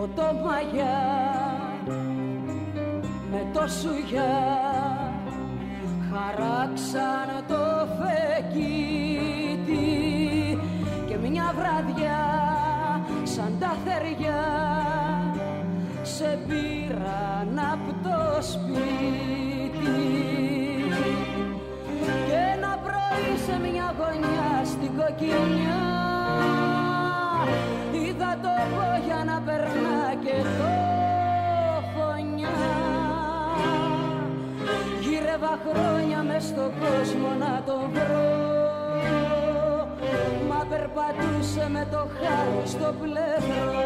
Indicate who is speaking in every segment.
Speaker 1: πρωτομαγιά με το σουγιά χαράξαν το φεκίτι και μια βραδιά σαν τα θεριά σε πήραν από το σπίτι. Και ένα πρωί σε μια γωνιά στην κοκκινιά χρόνια μες στον κόσμο να τον βρω. Μα περπατούσε με το χάρι στο πλευρό.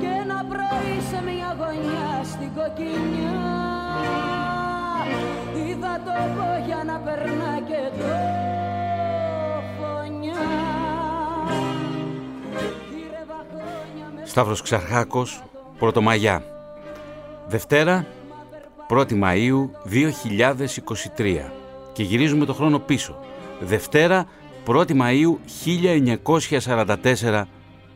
Speaker 1: Και ένα πρωί σε μια γωνιά στην κοκκινιά είδα το για να περνά και το
Speaker 2: Σταύρος Ξαρχάκος, Πρωτομαγιά. Δευτέρα, 1η Μαΐου 2023. Και γυρίζουμε το χρόνο πίσω. Δευτέρα, 1η Μαΐου 1944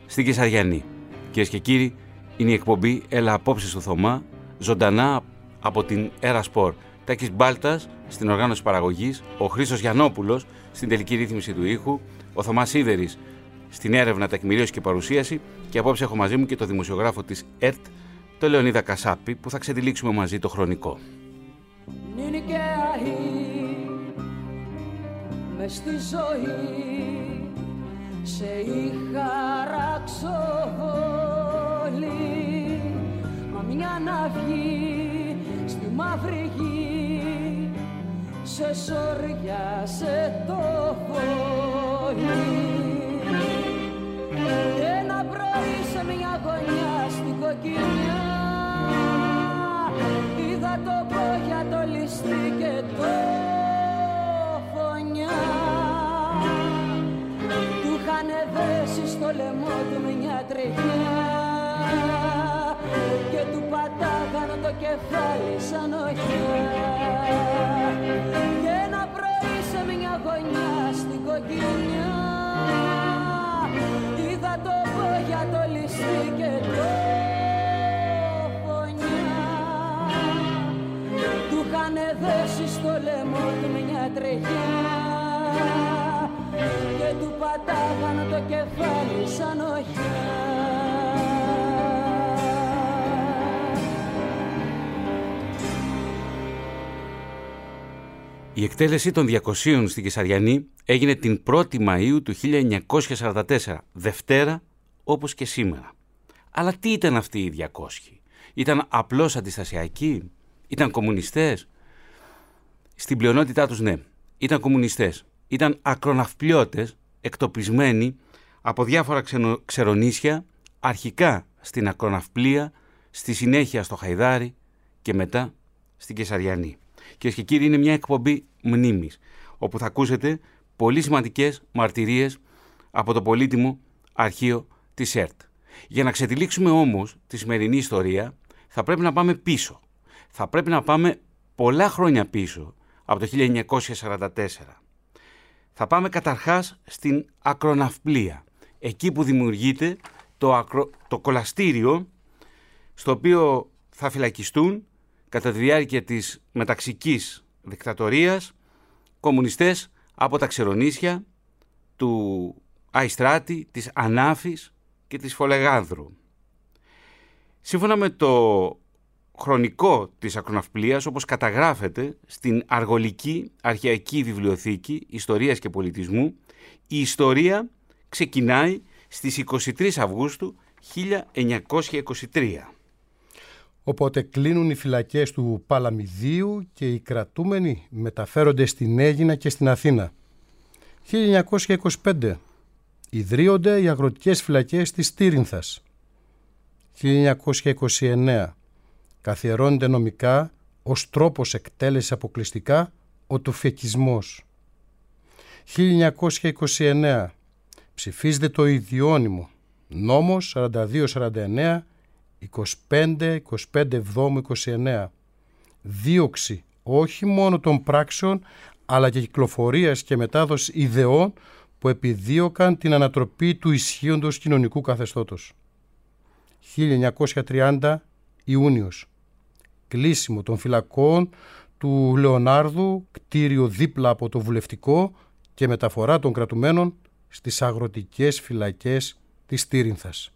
Speaker 2: στην Κεσαριανή. Κυρίες και κύριοι, είναι η εκπομπή Έλα Απόψε στο Θωμά, ζωντανά από την Έρα Σπορ. Τάκης Μπάλτας στην οργάνωση παραγωγής, ο Χρήστος Γιαννόπουλος στην τελική ρύθμιση του ήχου, ο Θωμάς Σίδερης στην έρευνα, τεκμηρίωση και παρουσίαση και απόψε έχω μαζί μου και το δημοσιογράφο της ΕΡΤ, το Λεωνίδα Κασάπη, που θα ξεδιλήξουμε μαζί το χρονικό.
Speaker 1: μες στη ζωή σε είχα μα μια να βγει στη μαύρη γη σε σοριάσε το βόλι γωνιά στην κοκκινιά. Είδα το πόγια το ληστή και το φωνιά. Του είχαν δέσει στο λαιμό του μια τρεχιά και του πατάγαν το κεφάλι σαν οχιά. Και ένα πρωί σε μια γωνιά στην κοκκινιά είδα το για το ληστή και το φωνιά. Του είχαν δέσει στο λαιμό του μια τρεχιά. Και του πατάγαν το κεφάλι σαν οχιά
Speaker 2: Η εκτέλεση των 200 στην Κεσαριανή έγινε την 1η Μαΐου του 1944, Δευτέρα όπως και σήμερα. Αλλά τι ήταν αυτοί οι 200? Ήταν απλώς αντιστασιακοί; Ήταν κομμουνιστές; Στην πλειονότητά τους ναι, ήταν κομμουνιστές. Ήταν ακροναυπλιώτες, εκτοπισμένοι από διάφορα ξενο... ξερονίσια, αρχικά στην ακροναυπλία, στη συνέχεια στο Χαϊδάρι και μετά στην Κεσαριανή. Και και κύριοι είναι μια εκπομπή μνήμης, όπου θα ακούσετε πολύ σημαντικές μαρτυρίες από το πολύτιμο αρχείο της ΕΡΤ. Για να ξετυλίξουμε όμως τη σημερινή ιστορία θα πρέπει να πάμε πίσω. Θα πρέπει να πάμε πολλά χρόνια πίσω από το 1944. Θα πάμε καταρχάς στην ακροναυπλία, εκεί που δημιουργείται το, ακρο... το κολαστήριο στο οποίο θα φυλακιστούν κατά τη διάρκεια της μεταξικής δικτατορίας κομμουνιστές από τα Ξερονήσια, του Αϊστράτη, της Ανάφης και της Φολεγάνδρου. Σύμφωνα με το χρονικό της ακροναυπλίας όπως καταγράφεται στην Αργολική Αρχαϊκή Βιβλιοθήκη Ιστορίας και Πολιτισμού η ιστορία ξεκινάει στις 23 Αυγούστου 1923.
Speaker 3: Οπότε κλείνουν οι φυλακές του Παλαμιδίου και οι κρατούμενοι μεταφέρονται στην Αίγινα και στην Αθήνα. 1925 ιδρύονται οι αγροτικές φυλακές της Στήρινθας. 1929 καθιερώνεται νομικά ως τρόπος εκτέλεσης αποκλειστικά ο τουφεκισμός. 1929 ψηφίζεται το ιδιώνυμο νόμος 42-49 25, 25 29 δίωξη όχι μόνο των πράξεων αλλά και κυκλοφορίας και μετάδοσης ιδεών που επιδίωκαν την ανατροπή του ισχύοντος κοινωνικού καθεστώτος. 1930 Ιούνιος. Κλείσιμο των φυλακών του Λεωνάρδου, κτίριο δίπλα από το βουλευτικό και μεταφορά των κρατουμένων στις αγροτικές φυλακές της Τύρινθας.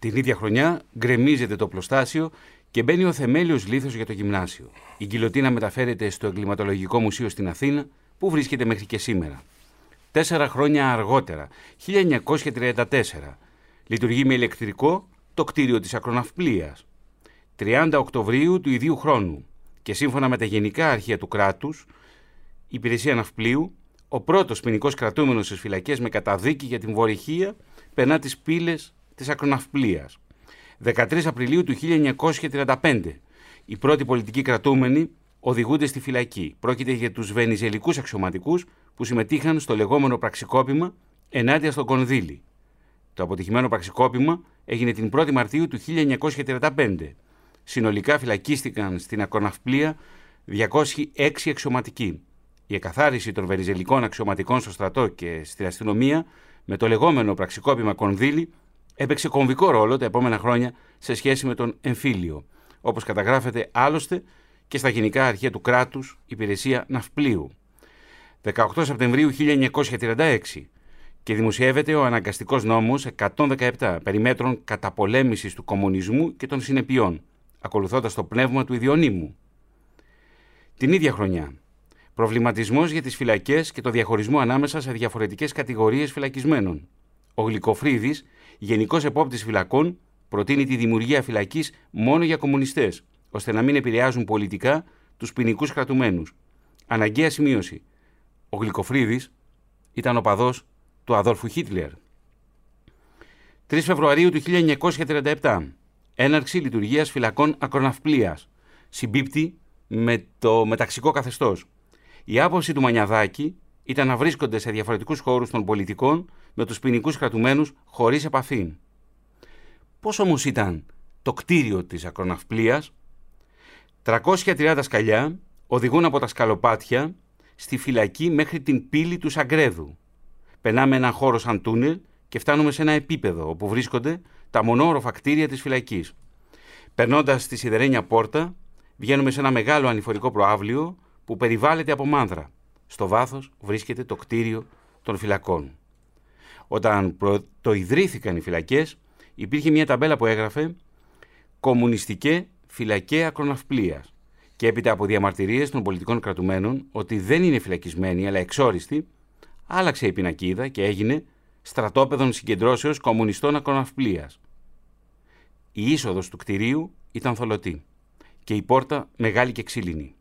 Speaker 2: Την ίδια χρονιά γκρεμίζεται το πλωστάσιο και μπαίνει ο θεμέλιος λίθος για το γυμνάσιο. Η γκυλοτίνα μεταφέρεται στο Εγκληματολογικό Μουσείο στην Αθήνα, που βρίσκεται μέχρι και σήμερα. Τέσσερα χρόνια αργότερα, 1934, λειτουργεί με ηλεκτρικό το κτίριο της Ακροναυπλίας. 30 Οκτωβρίου του ιδίου χρόνου και σύμφωνα με τα γενικά αρχεία του κράτους, η υπηρεσία ναυπλίου, ο πρώτος ποινικός κρατούμενος στις φυλακές με καταδίκη για την βορυχία περνά τις πύλες της Ακροναυπλίας. 13 Απριλίου του 1935, οι πρώτοι πολιτικοί κρατούμενοι οδηγούνται στη φυλακή. Πρόκειται για τους βενιζελικούς αξιωματικούς που συμμετείχαν στο λεγόμενο πραξικόπημα ενάντια στον Κονδύλι. Το αποτυχημένο πραξικόπημα έγινε την 1η Μαρτίου του 1935. Συνολικά φυλακίστηκαν στην Ακροναυπλία 206 αξιωματικοί. Η εκαθάριση των βενιζελικών αξιωματικών στο στρατό και στην αστυνομία με το λεγόμενο πραξικόπημα Κονδύλι έπαιξε κομβικό ρόλο τα επόμενα χρόνια σε σχέση με τον εμφύλιο, όπως καταγράφεται άλλωστε και στα γενικά αρχεία του κράτους υπηρεσία ναυπλίου. 18 Σεπτεμβρίου 1936 και δημοσιεύεται ο αναγκαστικός νόμος 117 περιμέτρων καταπολέμησης του κομμουνισμού και των συνεπειών, ακολουθώντας το πνεύμα του ιδιονύμου. Την ίδια χρονιά, προβληματισμός για τις φυλακές και το διαχωρισμό ανάμεσα σε διαφορετικές κατηγορίες φυλακισμένων. Ο Γλυκοφρίδης, γενικός επόπτης φυλακών, προτείνει τη δημιουργία φυλακής μόνο για κομμουνιστές, ώστε να μην επηρεάζουν πολιτικά τους ποινικούς κρατουμένους. Αναγκαία σημείωση. Ο Γλυκοφρίδης ήταν ο παδός του Αδόλφου Χίτλερ. 3 Φεβρουαρίου του 1937. Έναρξη λειτουργίας φυλακών ακροναυπλίας. Συμπίπτει με το μεταξικό καθεστώς. Η άποψη του Μανιαδάκη ήταν να βρίσκονται σε διαφορετικούς χώρους των πολιτικών με τους ποινικούς κρατουμένους χωρίς επαφή. Πώς όμως ήταν το κτίριο της ακροναυπλίας; 330 σκαλιά οδηγούν από τα σκαλοπάτια στη φυλακή μέχρι την πύλη του Σαγκρέδου. Περνάμε έναν χώρο σαν τούνελ και φτάνουμε σε ένα επίπεδο όπου βρίσκονται τα μονόροφα κτίρια της φυλακής. Περνώντας τη σιδερένια πόρτα, βγαίνουμε σε ένα μεγάλο ανηφορικό προάβλιο που περιβάλλεται από μάνδρα. Στο βάθος βρίσκεται το κτίριο των φυλακών. Όταν πρωτοειδρύθηκαν οι φυλακές, υπήρχε μια ταμπέλα που έγραφε «Κομμουνιστικέ φυλακαία ακροναυπλία και έπειτα από διαμαρτυρίες των πολιτικών κρατουμένων ότι δεν είναι φυλακισμένοι αλλά εξόριστοι, άλλαξε η πινακίδα και έγινε στρατόπεδων συγκεντρώσεως κομμουνιστών ακροναυπλίας. Η είσοδος του κτηρίου ήταν θολωτή και η πόρτα μεγάλη και ξύλινη.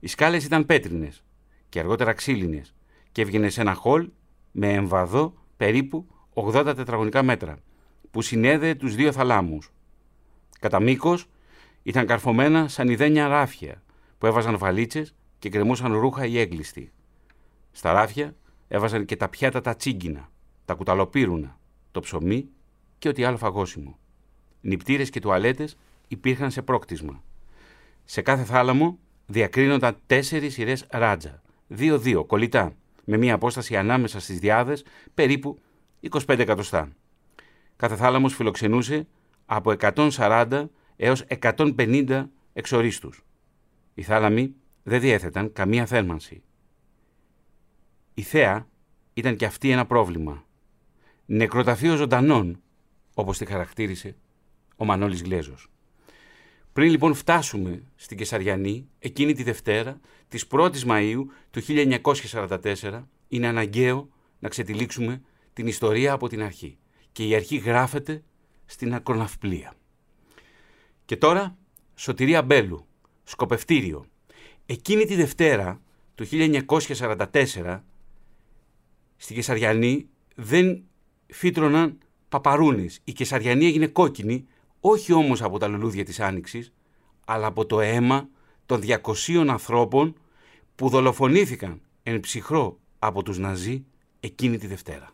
Speaker 2: Οι σκάλες ήταν πέτρινες και αργότερα ξύλινες και έβγαινε σε ένα χολ με εμβαδό περίπου 80 τετραγωνικά μέτρα που συνέδεε τους δύο θαλάμους. Κατά μήκος ήταν καρφωμένα σαν ιδένια ράφια που έβαζαν βαλίτσες και κρεμούσαν ρούχα ή έγκλειστοι. Στα ράφια έβαζαν και τα πιάτα τα τσίγκινα, τα κουταλοπύρουνα, το ψωμί και ό,τι άλλο φαγόσιμο. Νυπτήρες και τουαλέτες υπήρχαν σε πρόκτισμα. Σε κάθε θάλαμο διακρίνονταν τέσσερις σειρές ράτζα, δύο-δύο, κολλητά, με μία απόσταση ανάμεσα στις διάδες περίπου 25 εκατοστά. Κάθε θάλαμος φιλοξενούσε από 140 έως 150 εξορίστους. Οι θάλαμοι δεν διέθεταν καμία θέρμανση. Η θέα ήταν και αυτή ένα πρόβλημα. Νεκροταφείο ζωντανών, όπως τη χαρακτήρισε ο Μανώλης Γλέζος. Πριν λοιπόν φτάσουμε στην Κεσαριανή, εκείνη τη Δευτέρα, της 1ης Μαΐου του 1944, είναι αναγκαίο να ξετυλίξουμε την ιστορία από την αρχή. Και η αρχή γράφεται στην ακροναυπλία. Και τώρα, Σωτηρία Μπέλου, σκοπευτήριο. Εκείνη τη Δευτέρα, το 1944, στη Κεσαριανή δεν φύτρωναν παπαρούνες. Η Κεσαριανή έγινε κόκκινη, όχι όμως από τα λουλούδια της Άνοιξης, αλλά από το αίμα των 200 ανθρώπων που δολοφονήθηκαν εν ψυχρό από τους Ναζί εκείνη τη Δευτέρα.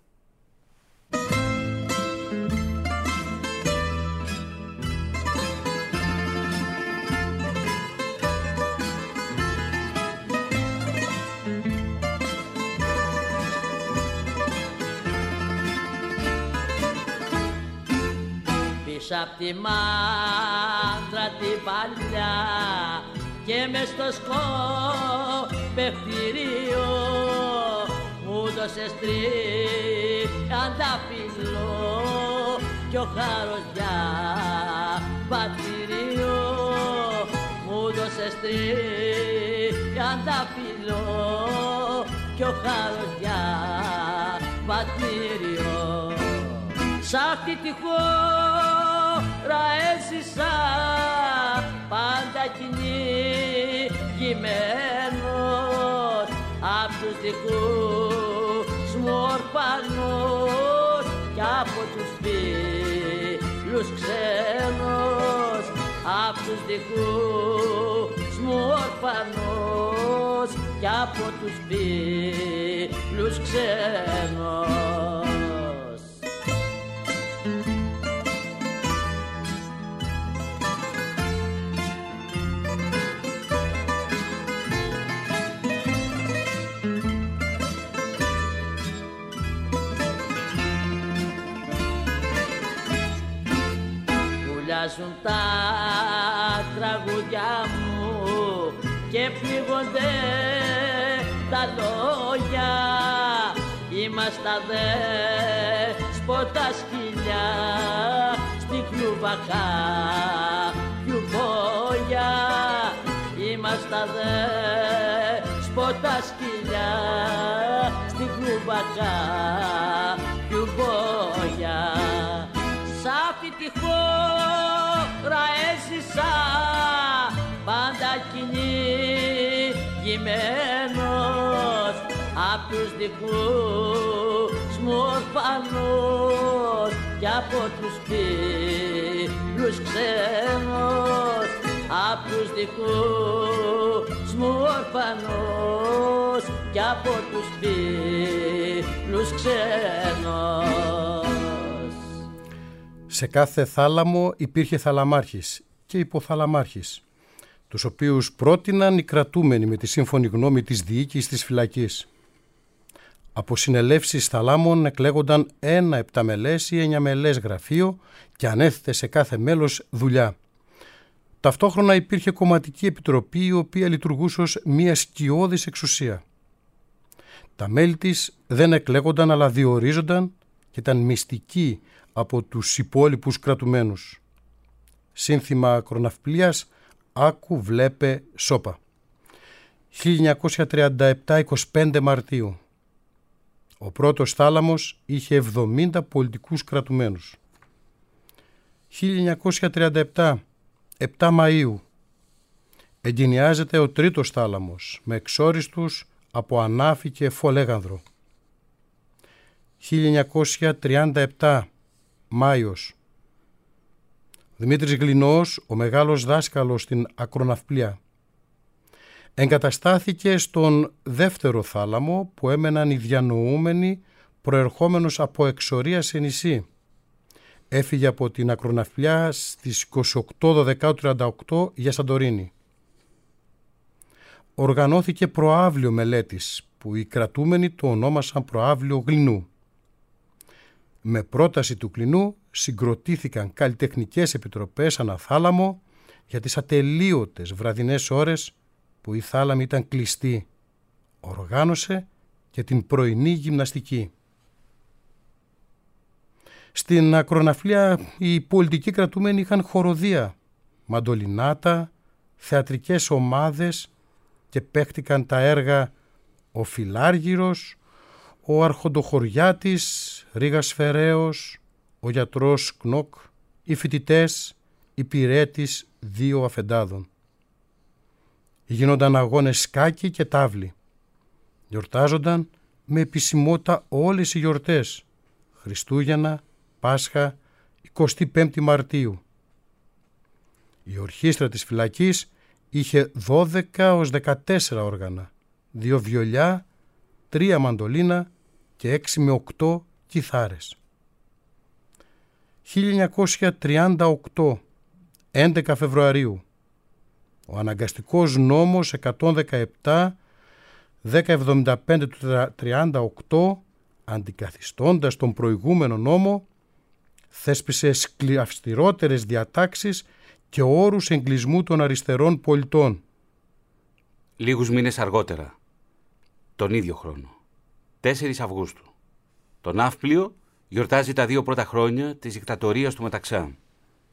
Speaker 4: Πίσω απ' τη μάντρα την παλιά και μες στο σκοπευτηρίο μου δώσες τριανταφυλλό κι ο χάρος για πατηρίο. Μου δώσες τριανταφυλλό κι ο χάρος για πατήριο Σ' αυτή τη χώρα έζησα πάντα κυνηγημένος απ' τους δικούς μου ορφανούς κι από τους φίλους ξένους απ' τους δικούς μου ορφανούς κι από τους φίλους ξένους αλλάζουν τα τραγουδιά μου και πνίγονται τα λόγια. Είμαστε δε σποτά σκυλιά στη κλουβακά κλουβόγια Είμαστε δε σποτά σκυλιά στη κλουβακά κλουβόγια Σ' αυτή τη χώρα έζησα πάντα κυνηγημένος απ' τους δικούς μου ορφανούς και από τους φίλους ξένους απ' τους δικούς μου ορφανούς και από τους φίλους ξένους
Speaker 3: σε κάθε θάλαμο υπήρχε θαλαμάρχης και υποθαλαμάρχης, τους οποίους πρότειναν οι κρατούμενοι με τη σύμφωνη γνώμη της διοίκησης της φυλακής. Από συνελεύσεις θαλάμων εκλέγονταν ένα επταμελές ή εννιαμελές γραφείο και ανέθετε σε κάθε μέλος δουλειά. Ταυτόχρονα υπήρχε κομματική επιτροπή η οποία λειτουργούσε ως μια σκιώδης εξουσία. Τα μέλη της δεν εκλέγονταν αλλά διορίζονταν και ήταν μυστικοί από τους υπόλοιπους κρατουμένους. Σύνθημα κροναυπλίας «Άκου βλέπε σώπα». 1937-25 Μαρτίου. Ο πρώτος θάλαμος είχε 70 πολιτικούς κρατουμένους. 1937 7 Μαΐου. Εγκαινιάζεται ο τρίτος θάλαμος με εξόριστους από ανάφη και φολέγανδρο. 1937 Μάιος. Δημήτρης Γλινός, ο μεγάλος δάσκαλος στην Ακροναυπλία. Εγκαταστάθηκε στον δεύτερο θάλαμο που έμεναν οι διανοούμενοι προερχόμενος από εξορία σε νησί. Έφυγε από την Ακροναυπλιά στις 28-12-38 για Σαντορίνη. Οργανώθηκε προάβλιο μελέτης που οι κρατούμενοι το ονόμασαν προάβλιο γλινού με πρόταση του κλινού συγκροτήθηκαν καλλιτεχνικές επιτροπές αναθάλαμο για τις ατελείωτες βραδινές ώρες που η θάλαμη ήταν κλειστή. Οργάνωσε και την πρωινή γυμναστική. Στην ακροναφλία οι πολιτικοί κρατούμενοι είχαν χοροδία, μαντολινάτα, θεατρικές ομάδες και παίχτηκαν τα έργα «Ο Φιλάργυρος», «Ο Αρχοντοχωριάτης», Ρίγας Φεραίος, ο γιατρός Κνοκ, οι φοιτητές, η πυρέτης δύο αφεντάδων. Γίνονταν αγώνες σκάκι και τάβλη. Γιορτάζονταν με επισημότητα όλες οι γιορτές. Χριστούγεννα, Πάσχα, 25η Μαρτίου. Η ορχήστρα της φυλακής είχε 12 ως 14 όργανα, δύο βιολιά, τρία μαντολίνα και 6 με 8 κιθάρες. 1938, 11 Φεβρουαρίου, ο αναγκαστικός νόμος 117 1075 του 38 αντικαθιστώντας τον προηγούμενο νόμο θέσπισε αυστηρότερες διατάξεις και όρους εγκλισμού των αριστερών πολιτών.
Speaker 2: Λίγους μήνες αργότερα, τον ίδιο χρόνο, 4 Αυγούστου, το Ναύπλιο γιορτάζει τα δύο πρώτα χρόνια της δικτατορίας του Μεταξά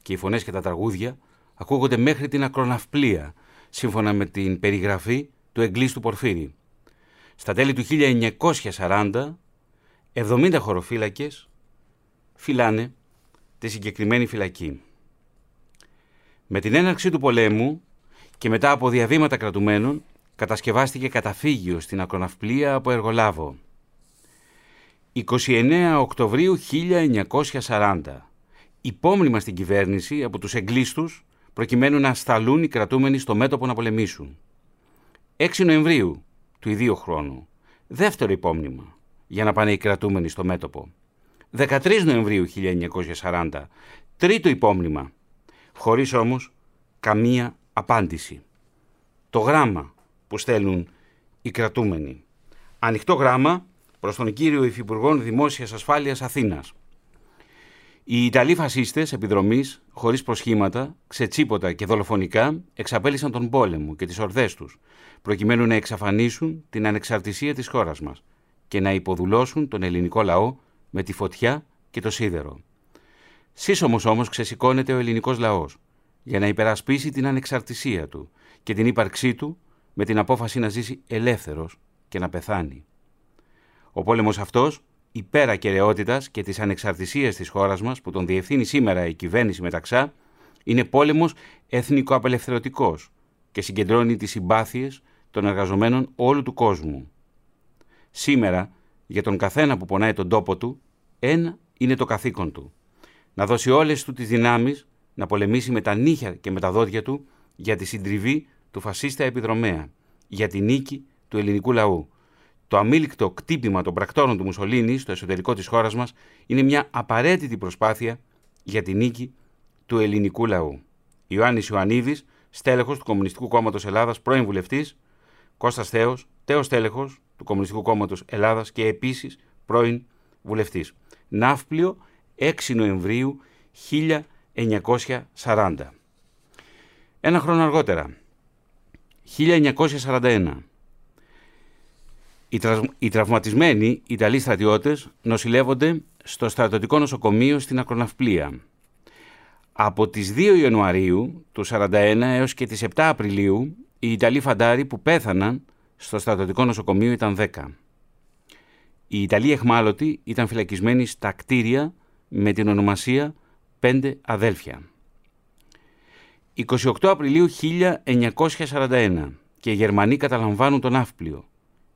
Speaker 2: και οι φωνές και τα τραγούδια ακούγονται μέχρι την ακροναυπλία, σύμφωνα με την περιγραφή του εγκλήστου Πορφύρη. Στα τέλη του 1940, 70 χωροφύλακες φυλάνε τη συγκεκριμένη φυλακή. Με την έναρξη του πολέμου και μετά από διαβήματα κρατουμένων, κατασκευάστηκε καταφύγιο στην ακροναυπλία από εργολάβο. 29 Οκτωβρίου 1940 υπόμνημα στην κυβέρνηση από τους εγκλήστους προκειμένου να σταλούν οι κρατούμενοι στο μέτωπο να πολεμήσουν. 6 Νοεμβρίου του ιδίου χρόνου, δεύτερο υπόμνημα για να πάνε οι κρατούμενοι στο μέτωπο. 13 Νοεμβρίου 1940, τρίτο υπόμνημα, χωρίς όμως καμία απάντηση. Το γράμμα που στέλνουν οι κρατούμενοι. Ανοιχτό γράμμα προς τον κύριο Υφυπουργό Δημόσιας Ασφάλειας Αθήνας. Οι Ιταλοί φασίστες επιδρομής, χωρίς προσχήματα, ξετσίποτα και δολοφονικά, εξαπέλυσαν τον πόλεμο και τις ορδές τους, προκειμένου να εξαφανίσουν την ανεξαρτησία της χώρας μας και να υποδουλώσουν τον ελληνικό λαό με τη φωτιά και το σίδερο. Σύσσωμος όμως ξεσηκώνεται ο ελληνικός λαός για να υπερασπίσει την ανεξαρτησία του και την ύπαρξή του με την απόφαση να ζήσει ελεύθερος και να πεθάνει. Ο πόλεμος αυτός, υπέρ ακεραιότητας και της ανεξαρτησίας της χώρας μας που τον διευθύνει σήμερα η κυβέρνηση μεταξά, είναι πόλεμος εθνικοαπελευθερωτικός και συγκεντρώνει τις συμπάθειες των εργαζομένων όλου του κόσμου. Σήμερα, για τον καθένα που πονάει τον τόπο του, ένα είναι το καθήκον του. Να δώσει όλες του τις δυνάμεις, να πολεμήσει με τα νύχια και με τα δόντια του για τη συντριβή του φασίστα επιδρομέα, για τη νίκη του ελληνικού λαού. Το αμήλικτο κτύπημα των πρακτόρων του Μουσολίνη στο εσωτερικό της χώρας μας είναι μια απαραίτητη προσπάθεια για τη νίκη του ελληνικού λαού. Ιωάννης Ιωαννίδης, στέλεχος του Κομμουνιστικού Κόμματος Ελλάδας, πρώην βουλευτής, Κώστας Θέος, τέος στέλεχος του Κομμουνιστικού Κόμματος Ελλάδας και επίσης πρώην βουλευτής. Ναύπλιο 6 Νοεμβρίου 1940. Ένα χρόνο αργότερα, 1941, οι, οι τραυματισμένοι Ιταλοί στρατιώτες νοσηλεύονται στο στρατιωτικό νοσοκομείο στην Ακροναυπλία. Από τις 2 Ιανουαρίου του 1941 έως και τις 7 Απριλίου οι Ιταλοί φαντάροι που πέθαναν στο στρατιωτικό νοσοκομείο ήταν 10. Οι Ιταλοί εχμάλωτοι ήταν φυλακισμένοι στα κτίρια με την ονομασία «Πέντε αδέλφια». 28 Απριλίου 1941 και οι Γερμανοί καταλαμβάνουν τον Ναύπλιο.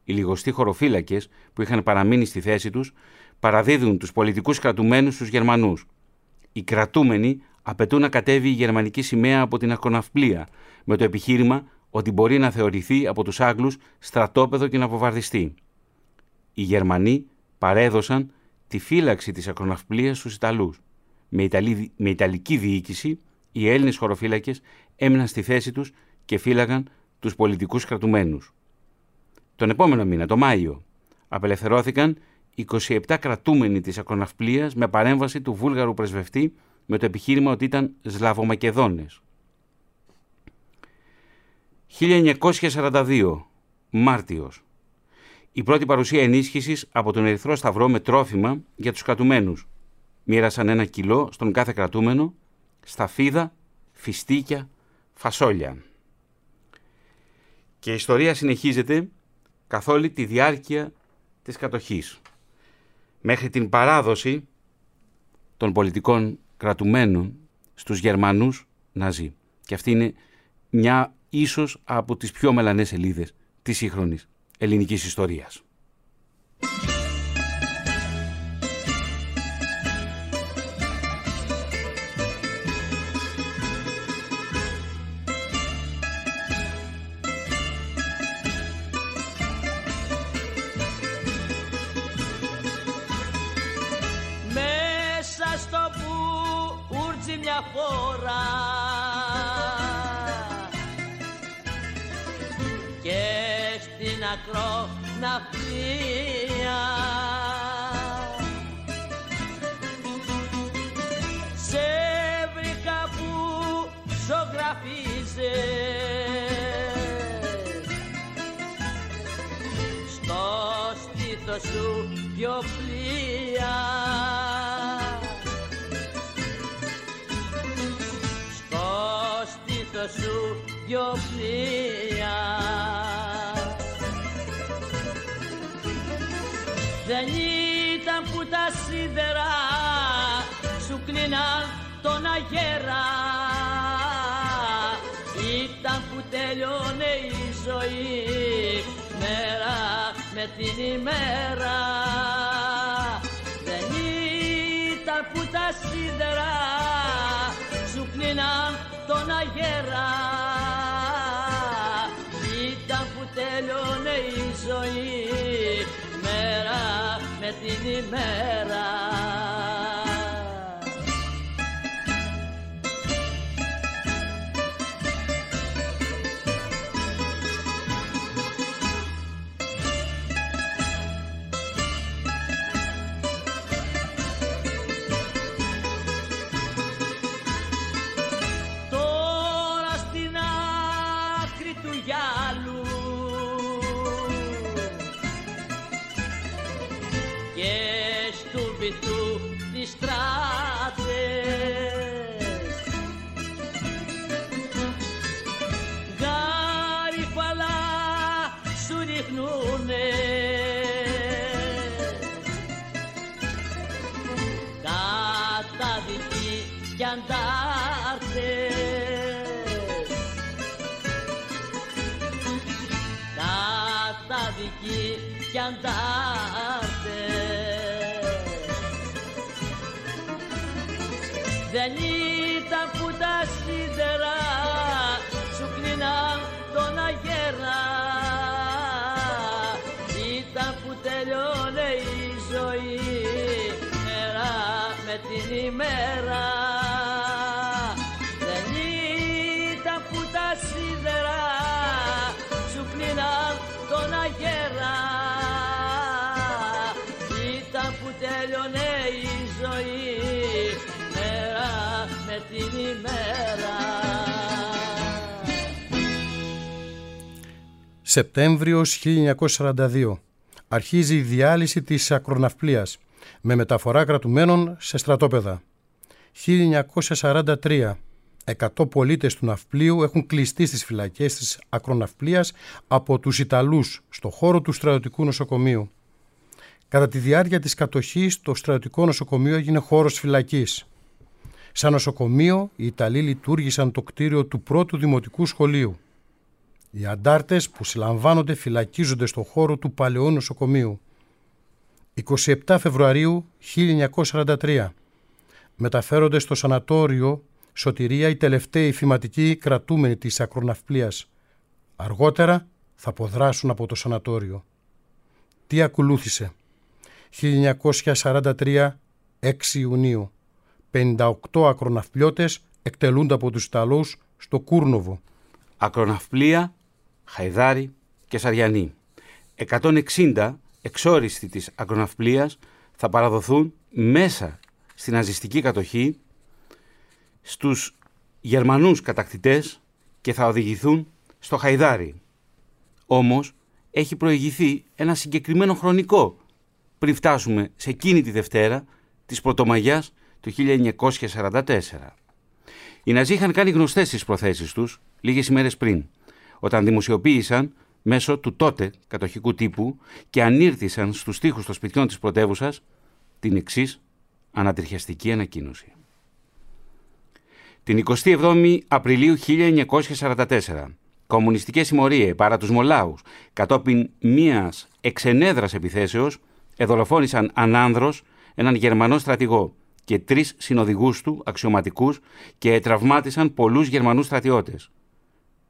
Speaker 2: Οι λιγοστοί χωροφύλακες που είχαν παραμείνει στη θέση τους παραδίδουν τους πολιτικούς κρατουμένους στους Γερμανούς. Οι κρατούμενοι απαιτούν να κατέβει η γερμανική σημαία από την ακροναυπλία με το επιχείρημα ότι μπορεί να θεωρηθεί από τους Άγγλους στρατόπεδο και να αποβαρδιστεί. Οι Γερμανοί παρέδωσαν τη φύλαξη της ακροναυπλίας στους Ιταλούς. Με, Ιταλή, με Ιταλική διοίκηση, οι Έλληνες χωροφύλακες έμειναν στη θέση τους και φύλαγαν τους πολιτικούς κρατουμένους. Τον επόμενο μήνα, το Μάιο, απελευθερώθηκαν 27 κρατούμενοι της ακροναυπλίας με παρέμβαση του βούλγαρου πρεσβευτή με το επιχείρημα ότι ήταν Σλαβομακεδόνες. 1942, Μάρτιος. Η πρώτη παρουσία ενίσχυσης από τον Ερυθρό Σταυρό με τρόφιμα για τους κρατουμένους. Μοίρασαν ένα κιλό στον κάθε κρατούμενο, σταφίδα, φιστίκια, φασόλια. Και η ιστορία συνεχίζεται καθ' όλη τη διάρκεια της κατοχής. Μέχρι την παράδοση των πολιτικών κρατουμένων στους Γερμανούς Ναζί. Και αυτή είναι μια ίσως από τις πιο μελανές σελίδες της σύγχρονης ελληνικής ιστορίας.
Speaker 4: μια φορά και στην ακροναυτία. Σε βρήκα που ζωγραφίζες. Στο στήθος σου δυο πλοία. Σου δυο πλοία δεν ήταν που τα σίδερα σου κλείναν τον αγέρα. Ήταν που τέλειωνε η ζωή μέρα με την ημέρα. Δεν ήταν που τα σίδερα σου κλείναν τον αγέρα. Ήταν που τέλειωνε η ζωή μέρα με την ημέρα Δεν ημέρα. Δεν ήταν που τα σίδερα σου κλείναν τον αγέρα. Ήταν που τελειώνε η ζωή μέρα με την ημέρα.
Speaker 3: Σεπτέμβριος 1942. Αρχίζει η διάλυση της ακροναυπλίας με μεταφορά κρατουμένων σε στρατόπεδα. 1943. 100 πολίτες του ναυπλίου έχουν κλειστεί στις φυλακές της ακροναυπλίας από τους Ιταλούς στο χώρο του στρατιωτικού νοσοκομείου. Κατά τη διάρκεια της κατοχής το στρατιωτικό νοσοκομείο έγινε χώρος φυλακής. Σαν νοσοκομείο οι Ιταλοί λειτουργήσαν το κτίριο του πρώτου δημοτικού σχολείου. Οι αντάρτες που συλλαμβάνονται φυλακίζονται στο χώρο του παλαιού νοσοκομείου. 27 Φεβρουαρίου 1943 μεταφέρονται στο σανατόριο Σωτηρία οι τελευταίοι φηματικοί κρατούμενοι της ακροναυπλίας. Αργότερα θα αποδράσουν από το σανατόριο. Τι ακολούθησε; 1943 6 Ιουνίου 58 ακροναυπλιώτες εκτελούνται από τους Ιταλούς στο Κούρνοβο.
Speaker 2: Ακροναυπλία, Χαϊδάρη και Σαριανή. 160 εξόριστοι της ακροναυπλίας θα παραδοθούν μέσα στην ναζιστική κατοχή στους Γερμανούς κατακτητές και θα οδηγηθούν στο Χαϊδάρι. Όμως έχει προηγηθεί ένα συγκεκριμένο χρονικό πριν φτάσουμε σε εκείνη τη Δευτέρα της Πρωτομαγιάς του 1944. Οι Ναζί είχαν κάνει γνωστές τις προθέσεις τους λίγες ημέρες πριν, όταν δημοσιοποίησαν μέσω του τότε κατοχικού τύπου και ανήρθησαν στους τοίχους των σπιτιών της πρωτεύουσας την εξής ανατριχιαστική ανακοίνωση. Την 27η Απριλίου 1944, κομμουνιστικές συμμορίες παρά τους Μολάους κατόπιν μίας εξενέδρας επιθέσεως εδολοφόνησαν ανάνδρος έναν Γερμανό στρατηγό και τρεις συνοδηγούς του αξιωματικούς και τραυμάτισαν πολλούς Γερμανούς στρατιώτες.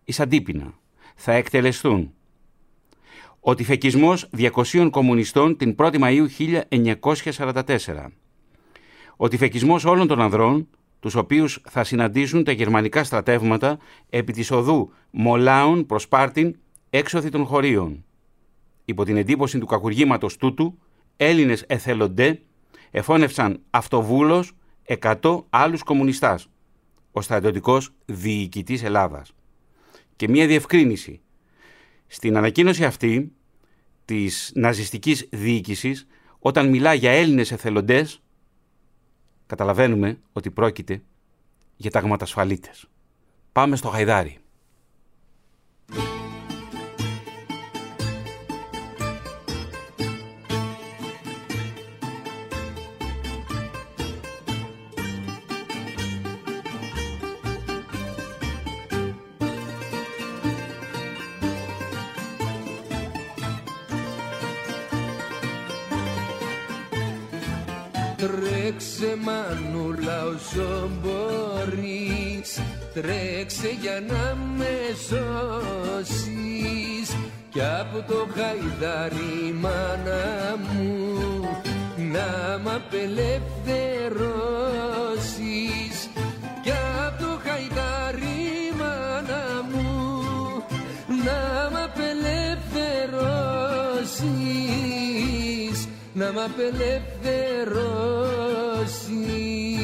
Speaker 2: Εις αντίπεινα θα εκτελεστούν ο τυφεκισμός 200 κομμουνιστών την 1η Μαΐου 1944. Ο τυφεκισμός όλων των ανδρών, τους οποίους θα συναντήσουν τα γερμανικά στρατεύματα επί της οδού Μολάων προς Πάρτιν έξωθη των χωρίων. Υπό την εντύπωση του κακουργήματος τούτου, Έλληνες εθελοντέ εφώνευσαν αυτοβούλος 100 άλλους κομμουνιστάς. ο στρατιωτικός διοικητής Ελλάδας. Και μία διευκρίνηση. Στην ανακοίνωση αυτή της ναζιστικής διοίκησης, όταν μιλά για Έλληνες εθελοντές, καταλαβαίνουμε ότι πρόκειται για ταγματασφαλίτες. Πάμε στο Χαϊδάρι.
Speaker 5: Τρέξε μανούλα όσο μπορείς. Τρέξε για να με σώσεις. Κι από το χαϊδάρι μάνα μου Να μ' απελευθερώσεις. Κι από το χαϊδάρι μάνα μου Να μ' απελευθερώσεις. Να μ' απελευθερώσεις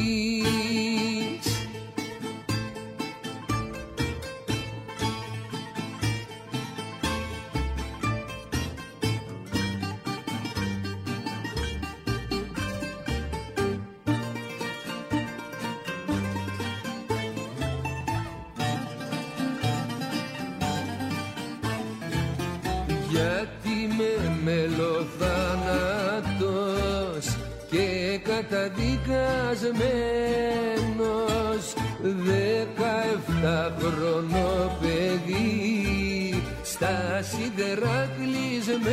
Speaker 5: καταδικασμένος δεκαεφτά χρονό παιδί στα σίδερα κλεισμένος.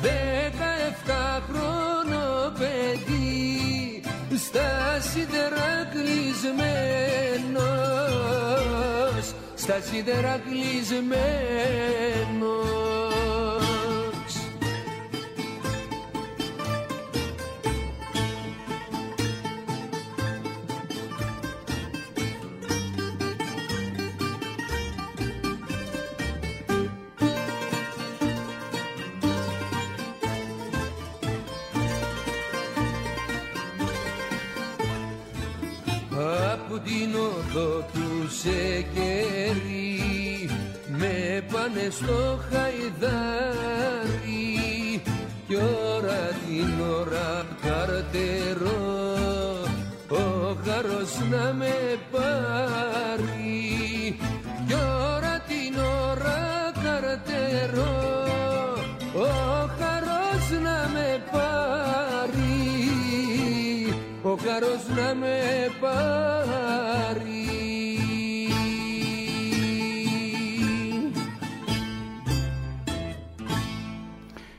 Speaker 5: Δεκαεφτά χρονό παιδί στα σίδερα κλεισμένος. Στα σίδερα κλεισμένος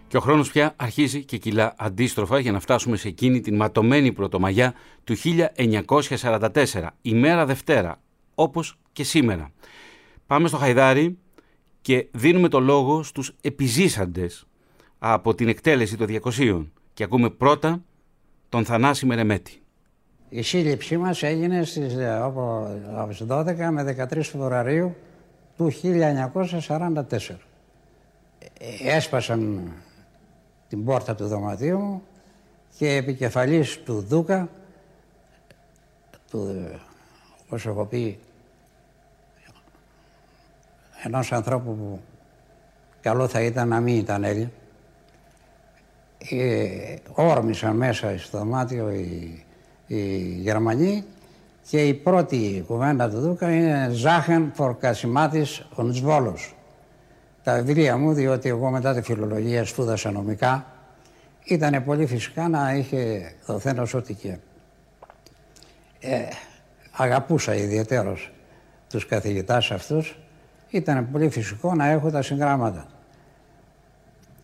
Speaker 2: Και ο χρόνος πια αρχίζει και κυλά αντίστροφα για να φτάσουμε σε εκείνη την ματωμένη πρωτομαγιά του 1944, ημέρα Δευτέρα, όπως και σήμερα. Πάμε στο Χαϊδάρι και δίνουμε το λόγο στους επιζήσαντες από την εκτέλεση των 200 και ακούμε πρώτα τον Θανάση Μερεμέτη.
Speaker 6: Η σύλληψή μας έγινε στις, ε, από, από τις 12 με 13 Φεβρουαρίου του 1944. Ε, Έσπασαν την πόρτα του δωματίου μου και επικεφαλής του Δούκα, του, όπως έχω πει, ενός ανθρώπου που καλό θα ήταν να μην ήταν Έλλην, ε, όρμησαν μέσα στο δωμάτιο οι, οι Γερμανοί και η πρώτη κουβέντα του Δούκα είναι «Ζάχεν φορκασιμάτης ο Ντσβόλος». Τα βιβλία μου, διότι εγώ μετά τη φιλολογία σπούδασα νομικά, ήταν πολύ φυσικά να είχε δοθένος ότι και. Ε, αγαπούσα ιδιαίτερος τους καθηγητάς αυτούς, ήταν πολύ φυσικό να έχω τα συγγράμματα.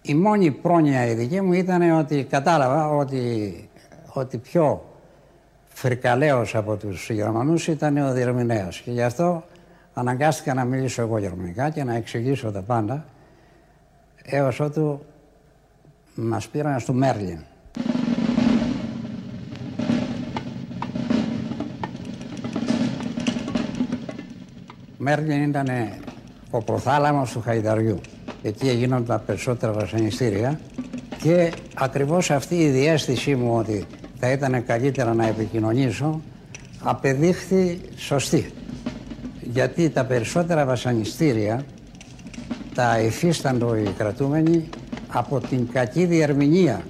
Speaker 6: Η μόνη πρόνοια η δική μου ήταν ότι κατάλαβα ότι, ότι πιο φρικαλαίος από τους Γερμανούς ήταν ο διερμηνέας. Και γι' αυτό αναγκάστηκα να μιλήσω εγώ γερμανικά και να εξηγήσω τα πάντα έως ότου μας πήραν στο Μέρλιν. Μέρλιν ήταν ο προθάλαμος του Χαϊδαριού. Εκεί έγιναν τα περισσότερα βασανιστήρια και ακριβώς αυτή η διέστησή μου ότι θα ήταν καλύτερα να επικοινωνήσω απεδείχθη σωστή. Γιατί τα περισσότερα βασανιστήρια τα υφίσταντο οι κρατούμενοι από την κακή διερμηνία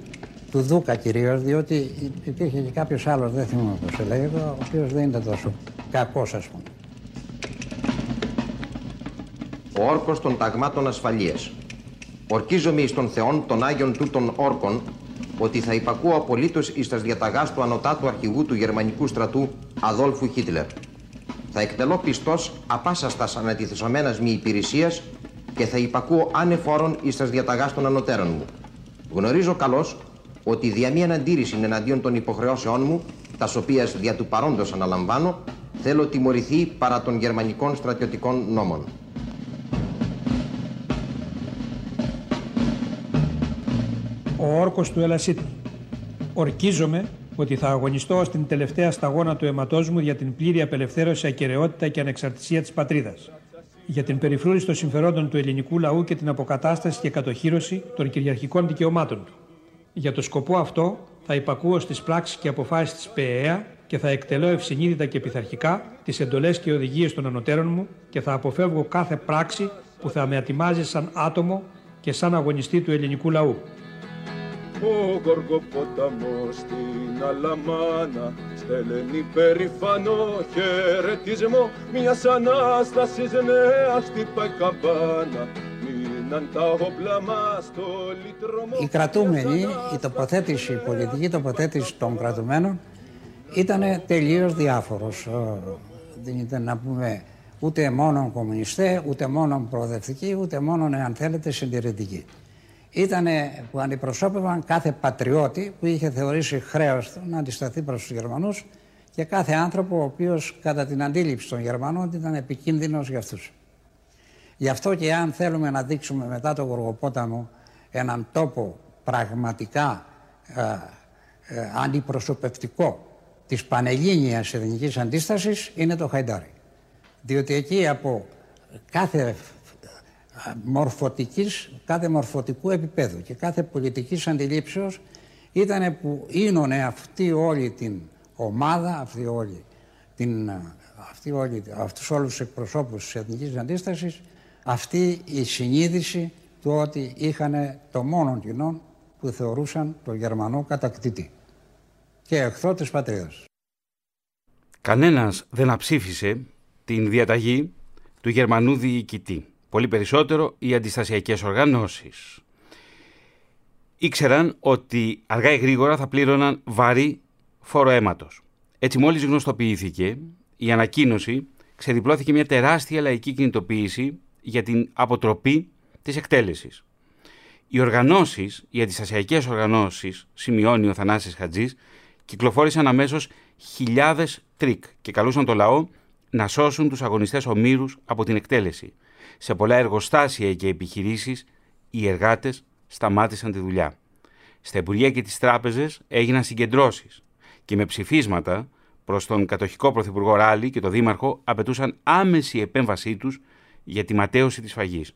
Speaker 6: του Δούκα κυρίως, διότι υπήρχε και κάποιος άλλος, δεν θυμάμαι πώς σε λέγεται, ο οποίος δεν ήταν τόσο κακός ας πούμε.
Speaker 7: Ο όρκος των ταγμάτων ασφαλείας. Ορκίζομαι εις των θεών των Άγιων τούτων όρκων ότι θα υπακούω απολύτως εις τας διαταγάς του ανωτάτου αρχηγού του γερμανικού στρατού Αδόλφου Χίτλερ. Θα εκτελώ πιστός απάσαστας ανατιθεσομένας μη υπηρεσίας και θα υπακούω ανεφόρον εις τας διαταγάς των ανωτέρων μου. Γνωρίζω καλώς ότι δια μία αντίρρηση εναντίον των υποχρεώσεών μου, τας οποίας δια του παρόντος αναλαμβάνω, θέλω τιμωρηθεί παρά των γερμανικών στρατιωτικών νόμων.
Speaker 8: Ο όρκος του Ελασίτη. Ορκίζομαι ότι θα αγωνιστώ στην τελευταία σταγόνα του αιματός μου για την πλήρη απελευθέρωση, ακαιρεότητα και ανεξαρτησία της πατρίδας. Για την περιφρούρηση των συμφερόντων του ελληνικού λαού και την αποκατάσταση και κατοχήρωση των κυριαρχικών δικαιωμάτων του. Για το σκοπό αυτό θα υπακούω στις πράξεις και αποφάσεις της ΠΕΕΑ και θα εκτελώ ευσυνείδητα και πειθαρχικά τις εντολές και οδηγίες των ανωτέρων μου και θα αποφεύγω κάθε πράξη που θα με ατιμάζει σαν άτομο και σαν αγωνιστή του ελληνικού λαού.
Speaker 9: Ο Γοργοπόταμος στην Αλαμάνα στέλνει περηφανό χαιρετισμό μιας Ανάστασης νέα στην καμπάνα
Speaker 6: οι κρατούμενοι, η τοποθέτηση, η πολιτική τοποθέτηση των κρατουμένων ήταν τελείως διάφορος. Δεν ήταν να πούμε ούτε μόνο κομμουνιστέ, ούτε μόνο προοδευτικοί, ούτε μόνο, αν θέλετε, συντηρητικοί. Ήταν που αντιπροσώπευαν κάθε πατριώτη που είχε θεωρήσει χρέος του να αντισταθεί προς τους Γερμανούς και κάθε άνθρωπο ο οποίος κατά την αντίληψη των Γερμανών ήταν επικίνδυνος για αυτούς. Γι' αυτό και αν θέλουμε να δείξουμε μετά το Γοργοπόταμο έναν τόπο πραγματικά ε, ε, αντιπροσωπευτικό της πανελλήνιας εθνικής αντίστασης είναι το Χαϊντάρι. Διότι εκεί από κάθε ε, μορφωτικής, κάθε μορφωτικού επίπεδου και κάθε πολιτικής αντιλήψεως ήταν που ίνωνε αυτή όλη την ομάδα, αυτή όλη την, αυτή όλη, αυτούς όλους τους εκπροσώπους της εθνικής αντίστασης αυτή η συνείδηση του ότι είχαν το μόνο κοινό που θεωρούσαν το Γερμανό κατακτητή και εχθρό της πατρίδας.
Speaker 2: Κανένας δεν αψήφισε την διαταγή του Γερμανού διοικητή. Πολύ περισσότερο οι αντιστασιακές οργανώσεις. Ήξεραν ότι αργά ή γρήγορα θα πλήρωναν βαρύ φόρο αίματος. Έτσι μόλις γνωστοποιήθηκε η ανακοίνωση ξεδιπλώθηκε μια τεράστια λαϊκή κινητοποίηση για την αποτροπή της εκτέλεσης. Οι οργανώσεις, οι αντιστασιακές οργανώσεις, σημειώνει ο Θανάσης Χατζής, κυκλοφόρησαν αμέσως χιλιάδες τρικ και καλούσαν το λαό να σώσουν τους αγωνιστές ομήρους από την εκτέλεση. Σε πολλά εργοστάσια και επιχειρήσεις οι εργάτες σταμάτησαν τη δουλειά. Στα Υπουργεία και τις τράπεζες έγιναν συγκεντρώσεις και με ψηφίσματα προς τον κατοχικό Πρωθυπουργό Ράλη και τον Δήμαρχο απαιτούσαν άμεση επέμβασή τους για τη ματέωση της φαγής.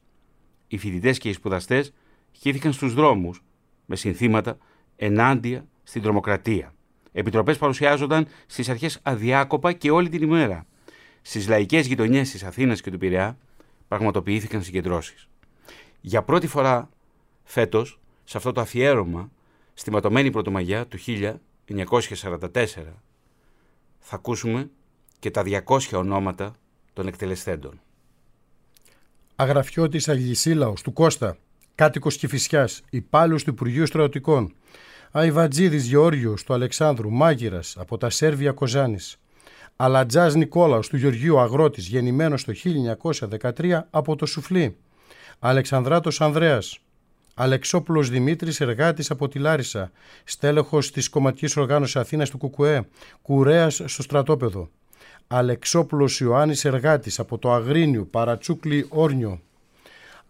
Speaker 2: Οι φοιτητές και οι σπουδαστές χύθηκαν στους δρόμους με συνθήματα ενάντια στην τρομοκρατία. Επιτροπές παρουσιάζονταν στις αρχές αδιάκοπα και όλη την ημέρα. Στις λαϊκές γειτονιές της Αθήνας και του Πειραιά πραγματοποιήθηκαν συγκεντρώσεις. Για πρώτη φορά φέτος, σε αυτό το αφιέρωμα, στη ματωμένη Πρωτομαγιά του 1944, θα ακούσουμε και τα 200 ονόματα των εκτελεσθέντων.
Speaker 3: Αγραφιώτης Αγγισίλαος του Κώστα, κάτοικος Κηφισιάς, υπάλληλος του Υπουργείου Στρατιωτικών, Αϊβατζίδης Γεώργιος του Αλεξάνδρου, μάγειρας από τα Σέρβια Κοζάνης, Αλατζάς Νικόλαος του Γεωργίου Αγρότης, γεννημένος το 1913 από το Σουφλί, Αλεξανδράτος Ανδρέας, Αλεξόπουλος Δημήτρης, εργάτης από τη Λάρισα, στέλεχος της Κομματικής Οργάνωσης Αθήνας του Κουκουέ, κουρέας στο στρατόπεδο, Αλεξόπουλος Ιωάννης Εργάτης από το Αγρίνιο, Παρατσούκλι Όρνιο,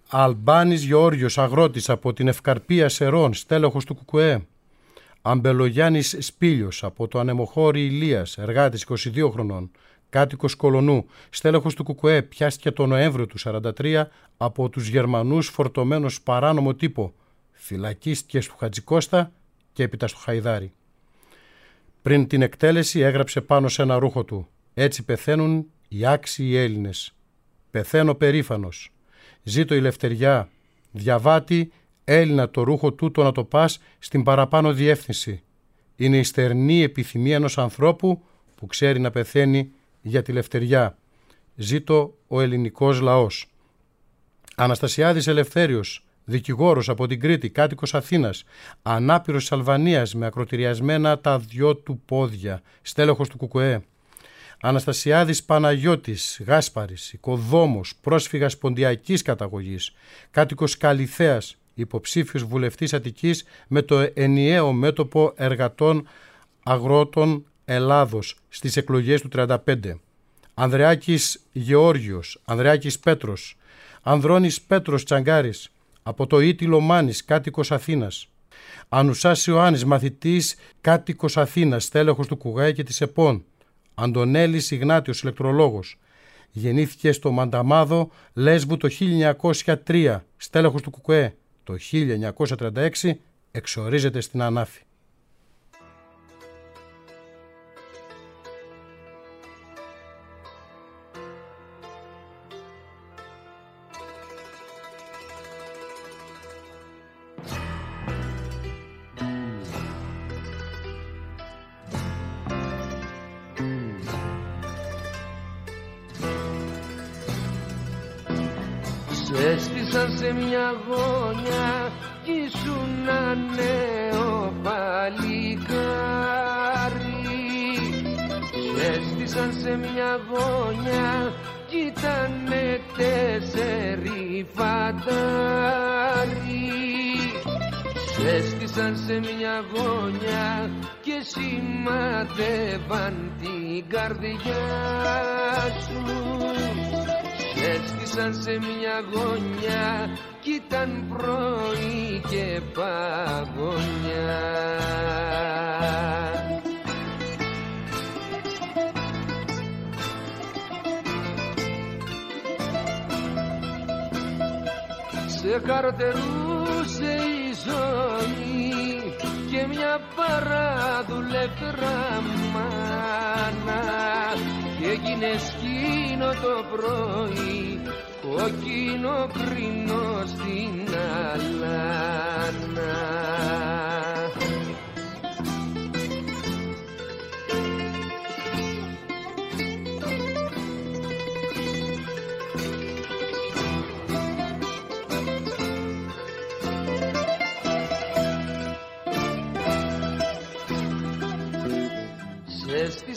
Speaker 3: Αλμπάνης Γεώργιος Αγρότης από την Ευκαρπία Σερών, στέλεχος του Κουκουέ, Αμπελογιάννης Σπίλιος από το Ανεμοχώρι Ηλίας, εργάτης 22 χρονών, κάτοικος Κολονού, στέλεχος του Κουκουέ, πιάστηκε το Νοέμβριο του 43 από τους Γερμανούς φορτωμένος παράνομο τύπο, φυλακίστηκες στο Χατζικώστα και έπειτα στο Χαϊδάρι. Πριν την εκτέλεση έγραψε πάνω σε ένα ρούχο του «Έτσι πεθαίνουν οι άξιοι Έλληνες. Πεθαίνω περήφανος. Ζήτω η λευτεριά. Διαβάτη Έλληνα το ρούχο τούτο να το πας στην παραπάνω διεύθυνση. Είναι η στερνή επιθυμία ενός ανθρώπου που ξέρει να πεθαίνει για τη λευτεριά. Ζήτω ο ελληνικός λαός. Αναστασιάδης Ελευθέριος, δικηγόρος από την Κρήτη, κάτοικος Αθήνας, ανάπηρος της Αλβανίας με ακροτηριασμένα τα δυο του πόδια, στέλεχος του Κουκουέ. Αναστασιάδης Παναγιώτης, Γάσπαρης, οικοδόμος, πρόσφυγας ποντιακής καταγωγής, κάτοικος Καλυθέας, υποψήφιος βουλευτής Αττικής με το ενιαίο μέτωπο εργατών αγρότων Ελλάδος στις εκλογές του 35. Ανδρεάκης Γεώργιος, Ανδρεάκης Πέτρος, Ανδρώνης Πέτρος Τσαγκάρης, από το Ήτυλο Μάνης, κάτοικος Αθήνας. Ανουσάς Ιωάννης, μαθητής, κάτοικος Αθήνας, στέλεχος του Κουγάη και της ΕΠΟΝ. Αντωνέλης Ιγνάτιος, ηλεκτρολόγος. Γεννήθηκε στο Μανταμάδο, Λέσβου το 1903, στέλεχος του Κουκουέ. Το 1936 εξορίζεται στην Ανάφη.
Speaker 5: Έστησαν σε μια γωνιά κι ήσουν ένα νέο παλικάρι. Έστησαν σε μια γωνιά κι ήτανε τέσσερι φαντάρι. Έστησαν σε μια γωνιά και σημαδεύαν την καρδιά σου έστησαν σε μια γωνιά κι ήταν πρωί και παγωνιά. Σε καρτερούσε η ζωή και μια παραδουλεύτρα μάνα και έγινε σκήνο το πρωί κόκκινο κρίνο στην αλάνα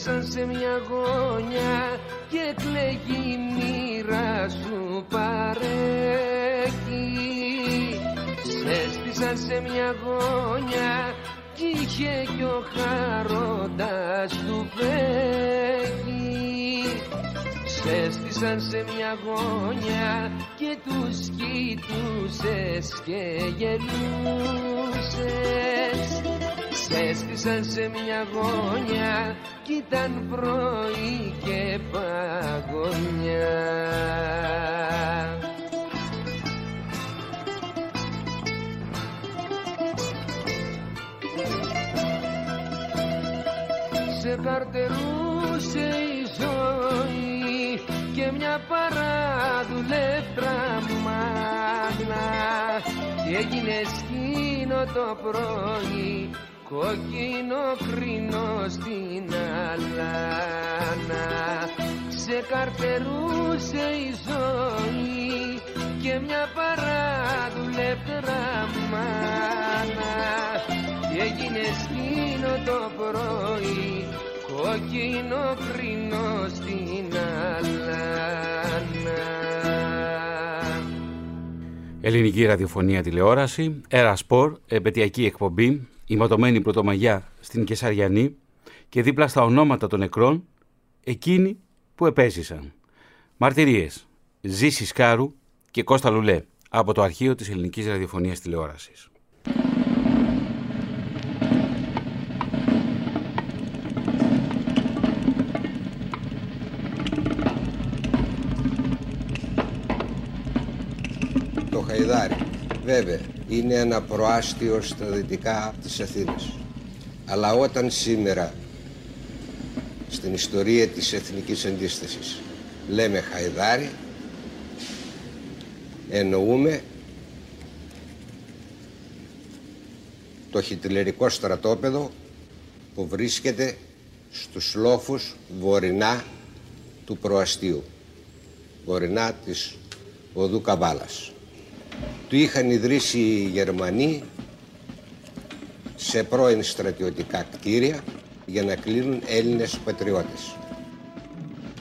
Speaker 5: έστησαν σε μια γωνιά και κλαίγει η μοίρα σου παρέχει έστησαν σε μια γωνιά κι είχε κι ο χαρόντας του φέγγει έστησαν σε μια γωνιά και τους κοιτούσες και γελούσες Έστησαν σε μια γωνιά κι ήταν πρωί και παγωνιά. Σε καρτερούσε η ζωή και μια παραδουλεύτρα μάνα και έγινε σκήνο το πρωί κόκκινο κρίνο στην αλάνα. Σε καρτερούσε η ζωή και μια παράδουλευτρα μάνα. Και έγινε σκήνο το πρωί κόκκινο κρίνο στην αλάνα.
Speaker 2: Ελληνική ραδιοφωνία τηλεόραση, Ερασπορ, επαιτειακή εκπομπή η ματωμένη πρωτομαγιά στην Κεσαριανή και δίπλα στα ονόματα των νεκρών εκείνοι που επέζησαν. Μαρτυρίες Ζήση Σκάρου και Κώστα Λουλέ από το αρχείο της Ελληνικής Ραδιοφωνίας Τηλεόρασης.
Speaker 10: Το Χαϊδάρι Βέβαια, είναι ένα προάστιο στα δυτικά της Αθήνας. Αλλά όταν σήμερα στην ιστορία της εθνικής αντίστασης. Λέμε Χαϊδάρη, εννοούμε το χιτλερικό στρατόπεδο που βρίσκεται στους λόφους βορεινά του προαστίου, βορεινά της οδού Καβάλας. Του είχαν ιδρύσει οι Γερμανοί σε πρώην στρατιωτικά κτίρια για να κλείνουν Έλληνες πατριώτες.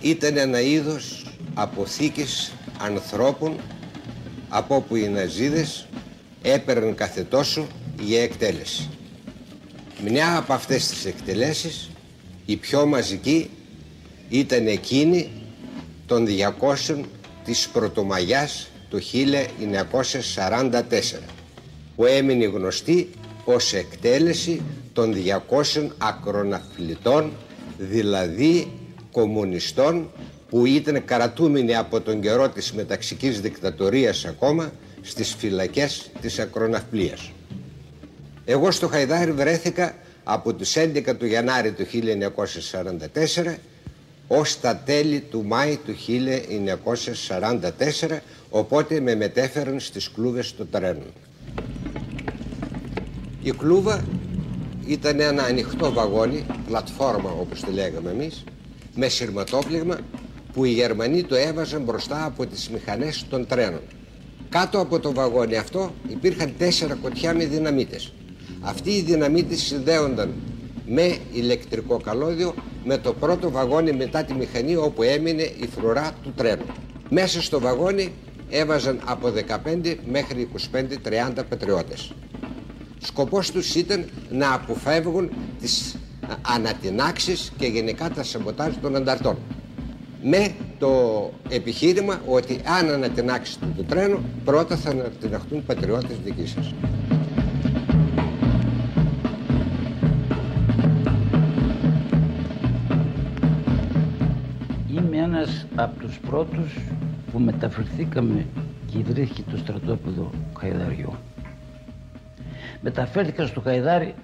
Speaker 10: Ήταν ένα είδος αποθήκης ανθρώπων από όπου οι Ναζίδες έπαιρναν κάθε τόσο για εκτέλεση. Μια από αυτές τις εκτελέσεις, η πιο μαζική, ήταν εκείνη των 200 της Πρωτομαγιάς το 1944 που έμεινε γνωστή ως εκτέλεση των 200 ακροναθλητών δηλαδή κομμουνιστών που ήταν καρατούμενοι από τον καιρό της μεταξικής δικτατορίας ακόμα στις φυλακές της ακροναυπλίας. Εγώ στο Χαϊδάρι βρέθηκα από τις 11 του Γενάρη του 1944 ως τα τέλη του Μάη του 1944 οπότε με μετέφεραν στις κλούβες του τρένου. Η κλούβα ήταν ένα ανοιχτό βαγόνι, πλατφόρμα όπως τη λέγαμε εμείς, με σειρματόπληγμα που οι Γερμανοί το έβαζαν μπροστά από τις μηχανές των τρένων. Κάτω από το βαγόνι αυτό υπήρχαν τέσσερα κοτιά με δυναμίτες. Αυτοί οι δυναμίτες συνδέονταν με ηλεκτρικό καλώδιο με το πρώτο βαγόνι μετά τη μηχανή όπου έμεινε η φρουρά του τρένου. Μέσα στο βαγόνι έβαζαν από 15 μέχρι 25-30 πατριώτες. Σκοπός τους ήταν να αποφεύγουν τις ανατινάξεις και γενικά τα σαμποτάζ των ανταρτών. Με το επιχείρημα ότι αν ανατινάξετε το τρένο πρώτα θα ανατιναχτούν πατριώτες δικοί σας.
Speaker 11: Από τους πρώτους που μεταφερθήκαμε και ιδρύθηκε το στρατόπεδο Χαϊδαριού. Μεταφέρθηκα στο Χαϊδάρι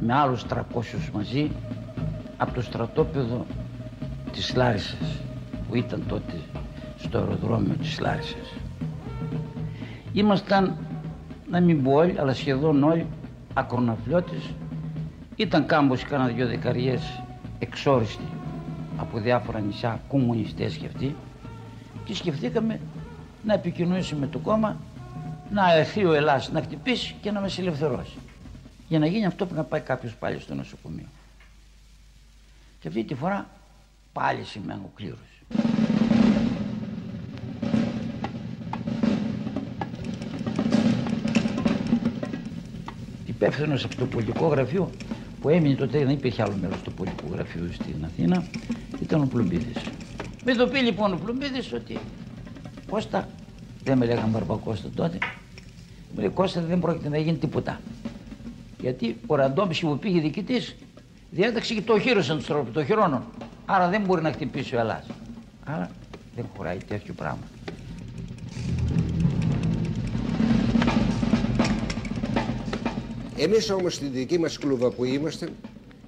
Speaker 11: με άλλους 300 μαζί από το στρατόπεδο της Λάρισας που ήταν τότε στο αεροδρόμιο της Λάρισας. Ήμασταν, να μην πω όλοι, αλλά σχεδόν όλοι ακροναφλιώτες. Ήταν κάμπος κάνα δυο δεκαριές εξόριστοι από διάφορα νησιά κομμουνιστές και αυτοί και σκεφτήκαμε να επικοινωνήσουμε το κόμμα να έρθει ο Ελλάς να χτυπήσει και να με ελευθερώσει. Για να γίνει αυτό που να πάει κάποιος πάλι στο νοσοκομείο. Και αυτή τη φορά πάλι σημαίνει ο κλήρος. Υπεύθυνος από το πολιτικό γραφείο που έμεινε τότε, δεν υπήρχε άλλο μέρος του πολιτικού γραφείου στην Αθήνα, ήταν ο Πλουμπίδης. Με ειδοποιεί λοιπόν ο Πλουμπίδης ότι Κώστα, δεν με λέγανε Μπαρμπακώστα τότε, μου λέει Κώστα δεν πρόκειται να γίνει τίποτα. Γιατί ο Ραντόμψη που πήγε διοικητής διέταξε και το οχύρωσαν τους τρόπους, το χειρόνων. Άρα δεν μπορεί να χτυπήσει ο Ελλάς. Άρα δεν χωράει τέτοιο πράγμα.
Speaker 10: Εμείς όμως στη δική μας κλούβα που είμαστε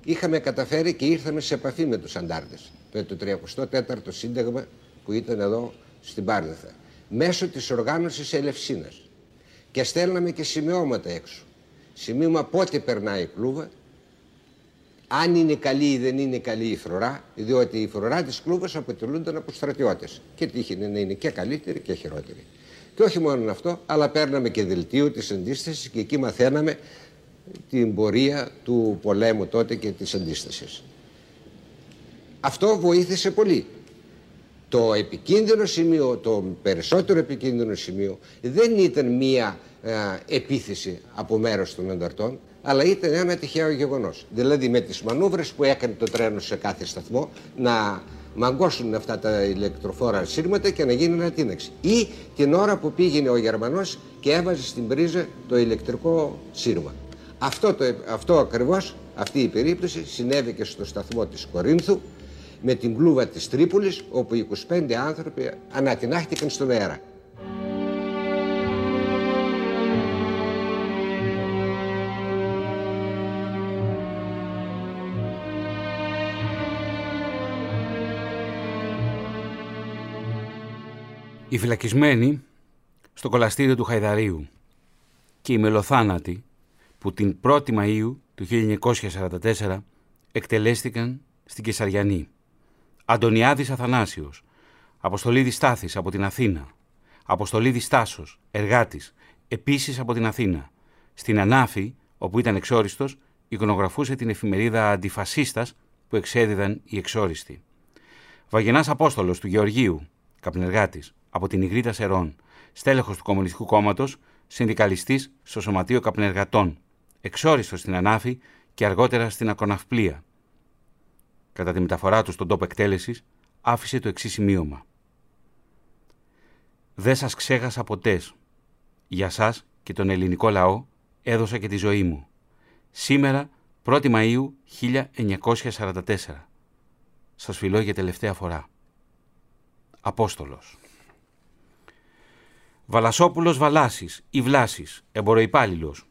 Speaker 10: είχαμε καταφέρει και ήρθαμε σε επαφή με τους αντάρτες. Με το 34ο Σύνταγμα που ήταν εδώ στην Πάρνηθα. Μέσω της οργάνωσης Ελευσίνας. Και στέλναμε και σημειώματα έξω. Σημείωμα πότε περνάει η κλούβα, αν είναι καλή ή δεν είναι καλή η φρουρά, διότι η φρουρά της κλούβας αποτελούνταν από στρατιώτες. Και τύχει να είναι και καλύτερη και χειρότερη. Και όχι μόνο αυτό, αλλά παίρναμε και δελτίο της αντίστασης και εκεί μαθαίναμε την πορεία του πολέμου τότε και της αντίστασης. Αυτό βοήθησε πολύ. Το επικίνδυνο σημείο, το περισσότερο επικίνδυνο σημείο δεν ήταν μία ε, επίθεση από μέρος των ανταρτών, αλλά ήταν ένα τυχαίο γεγονός. Δηλαδή με τις μανούβρες που έκανε το τρένο σε κάθε σταθμό να μαγκώσουν αυτά τα ηλεκτροφόρα σύρματα και να γίνει ανατείναξη. Ή την ώρα που πήγαινε ο Γερμανός και έβαζε στην πρίζα το ηλεκτρικό σύρμα. Αυτό, το, αυτό ακριβώς, αυτή η περίπτωση συνέβη και στο σταθμό της Κορίνθου με την κλούβα της Τρίπολης όπου 25 άνθρωποι ανατινάχτηκαν στον αέρα.
Speaker 2: Οι φυλακισμένοι στο κολαστήριο του Χαϊδαρίου και οι μελοθάνατοι που την 1η Μαΐου του 1944 εκτελέστηκαν στην Κεσαριανή. Αντωνιάδης Αθανάσιος, Αποστολίδης Στάθης από την Αθήνα, Αποστολίδης Στάσος, εργάτης, επίσης από την Αθήνα. Στην Ανάφη, όπου ήταν εξόριστος, εικονογραφούσε την εφημερίδα Αντιφασίστας που εξέδιδαν οι εξόριστοι. Βαγενάς Απόστολος του Γεωργίου, καπνεργάτης, από την Ιγρήτα Σερών, στέλεχος του Κομμουνιστικού Κόμματος, συνδικαλιστής στο Σωματείο Καπνεργατών, εξόριστος στην Ανάφη και αργότερα στην Ακοναυπλία. Κατά τη μεταφορά του στον τόπο εκτέλεσης, άφησε το εξής σημείωμα. «Δεν σας ξέχασα ποτές. Για σας και τον ελληνικό λαό έδωσα και τη ζωή μου. Σήμερα, 1η Μαΐου 1944. Σας φιλώ για τελευταία φορά. Απόστολος. Βαλασόπουλος Βαλάσης ή Βλάσης, εμποροϊπάλληλος.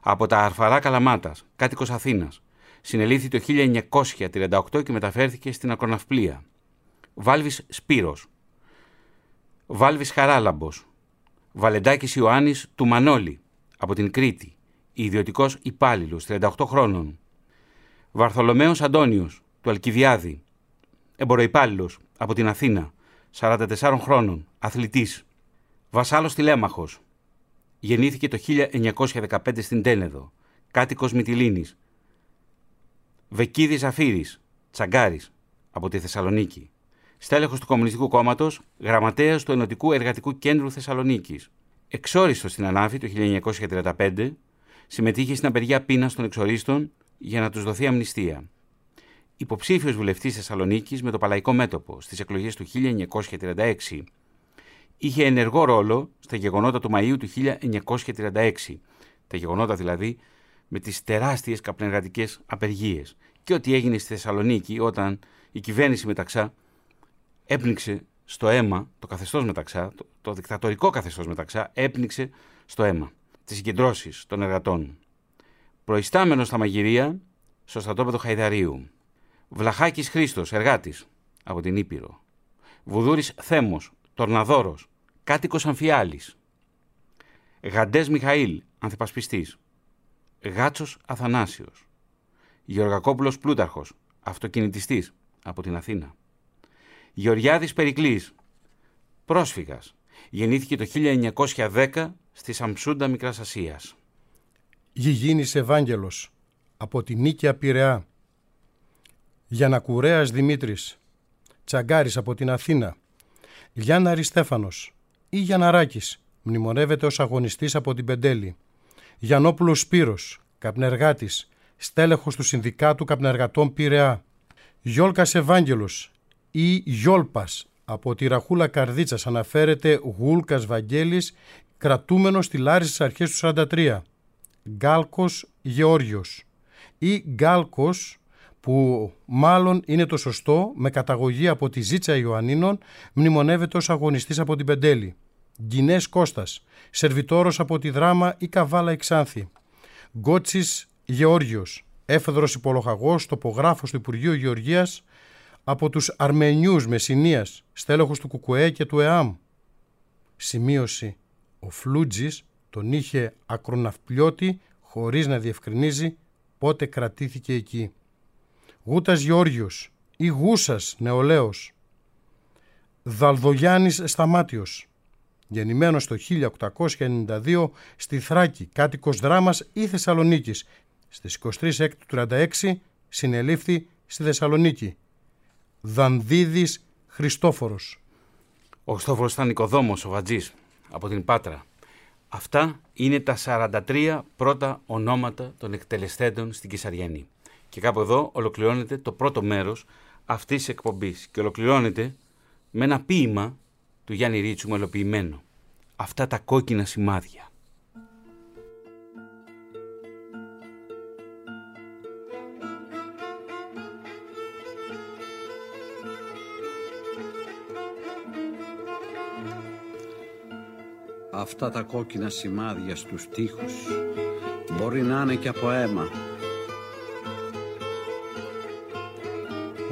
Speaker 2: Από τα Αρφαρά Καλαμάτας, κάτοικος Αθήνας. Συνελήφθη το 1938 και μεταφέρθηκε στην Ακροναυπλία. Βάλβης Σπύρος. Βάλβης Χαράλαμπος. Βαλεντάκης Ιωάννης του Μανώλη, από την Κρήτη. Ιδιωτικός υπάλληλος, 38 χρόνων. Βαρθολομέος Αντώνιος, του Αλκιδιάδη. Εμποροϊπάλληλος, από την Αθήνα, 44 χρόνων, αθλητής. Βασάλος Τηλέμαχος. Γεννήθηκε το 1915 στην Τένεδο. Κάτοικος Μυτιλίνης. Βεκίδης Ζαφύρης, Τσαγκάρης, από τη Θεσσαλονίκη. Στέλεχος του Κομμουνιστικού Κόμματος, γραμματέας του Ενωτικού Εργατικού Κέντρου Θεσσαλονίκης. Εξόριστος στην Ανάφη το 1935, συμμετείχε στην απεργία πείνας των εξορίστων για να τους δοθεί αμνηστία. Υποψήφιος βουλευτής Θεσσαλονίκης με το Παλαϊκό Μέτωπο στις εκλογές του 1936, είχε ενεργό ρόλο στα γεγονότα του Μαΐου του 1936, τα γεγονότα δηλαδή με τις τεράστιες καπνεργατικές απεργίες και ό,τι έγινε στη Θεσσαλονίκη όταν η κυβέρνηση Μεταξά έπνιξε στο αίμα, το καθεστώς Μεταξά, το, το δικτατορικό καθεστώς Μεταξά, έπνιξε στο αίμα τις συγκεντρώσεις των εργατών. Προϊστάμενος στα μαγειρία στο στρατόπεδο Χαϊδαρίου. Βλαχάκης Χρήστος, εργάτης, από την Ήπειρο. Βουδούρης Θέμος, Τορναδόρος, κάτοικος Αμφιάλης. Γαντές Μιχαήλ, ανθυπασπιστής. Γάτσος Αθανάσιος. Γεωργακόπουλος Πλούταρχος, αυτοκινητιστής, από την Αθήνα. Γεωργιάδης Περικλής, πρόσφυγας. Γεννήθηκε το 1910 στη Σαμψούντα Μικράς Ασίας.
Speaker 3: Γηγίνης Ευάγγελος, από την Νίκαια Πειραιά. Γιανακουρέας Δημήτρης, Τσαγκάρης από την Αθήνα. Γιάννα Ριστέφανος ή Γιαναράκης, μνημονεύεται ως αγωνιστής από την Πεντέλη. Γιαννόπουλος Σπύρος, καπνεργάτης, στέλεχος του Συνδικάτου Καπνεργατών Πειραιά. Γιόλκας Ευάγγελος ή Γιόλπας, από τη Ραχούλα Καρδίτσας αναφέρεται Γούλκας Βαγγέλης, κρατούμενος στη Λάρισα στις αρχές του 43. Γκάλκος Γεώργιος ή Γκάλκος που μάλλον είναι το σωστό, με καταγωγή από τη Ζήτσα Ιωαννίνων, μνημονεύεται ως αγωνιστής από την Πεντέλη. Γκινές Κώστας, σερβιτόρος από τη Δράμα ή Καβάλα Εξάνθη. Γκότσης Γεώργιος, έφεδρος υπολογαγός, τοπογράφος του Υπουργείου Γεωργίας, από τους Αρμενιούς Μεσσηνίας, στέλεχος του Κουκουέ και του ΕΑΜ. Σημείωση. Ο Φλούτζης τον είχε ακροναυπλιώτη χωρίς να διευκρινίζει πότε κρατήθηκε εκεί. Γούτας Γεώργιος ή Γούσας νεολαίος. Δαλδογιάννης Σταμάτιος. Γεννημένος το 1892 στη Θράκη, κάτοικος Δράμας ή Θεσσαλονίκης. Στις 23 Έκτου του 36 συνελήφθη στη Θεσσαλονίκη. Δανδίδης Χριστόφορος.
Speaker 2: Ο Χριστόφορος ήταν οικοδόμος, ο Βατζής, από την Πάτρα. Αυτά είναι τα 43 πρώτα ονόματα των εκτελεστέντων στην Κεσαριανή. Και κάπου εδώ ολοκληρώνεται το πρώτο μέρος αυτής της εκπομπής και ολοκληρώνεται με ένα ποίημα του Γιάννη Ρίτσου μελοποιημένο. Αυτά τα κόκκινα σημάδια.
Speaker 12: Αυτά τα κόκκινα σημάδια στους τοίχους μπορεί να είναι και από αίμα